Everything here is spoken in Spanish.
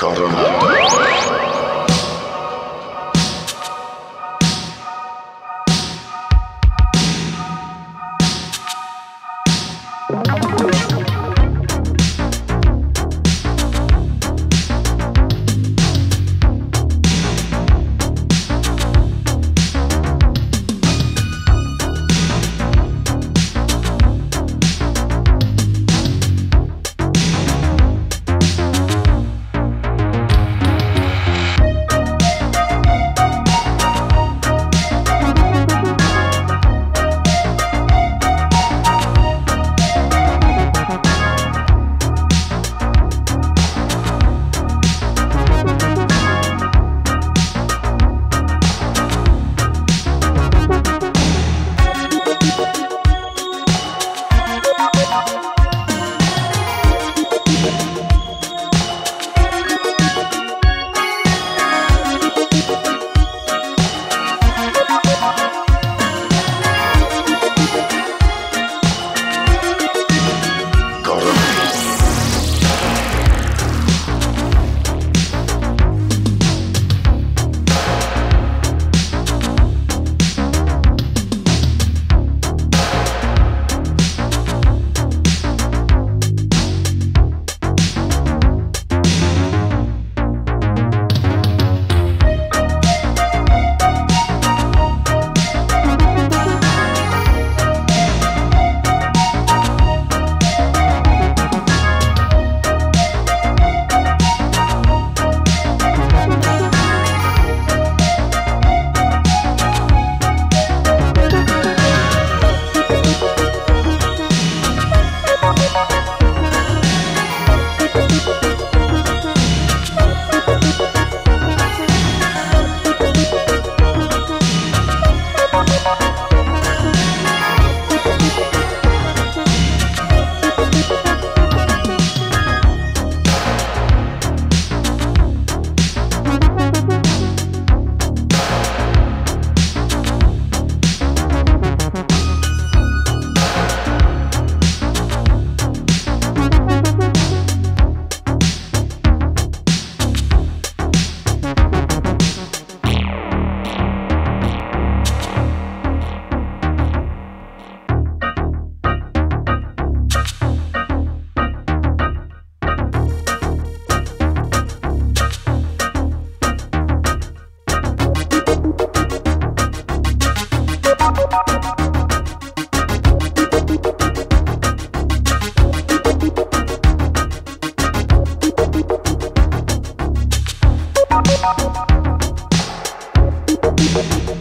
Coronado. Coronado.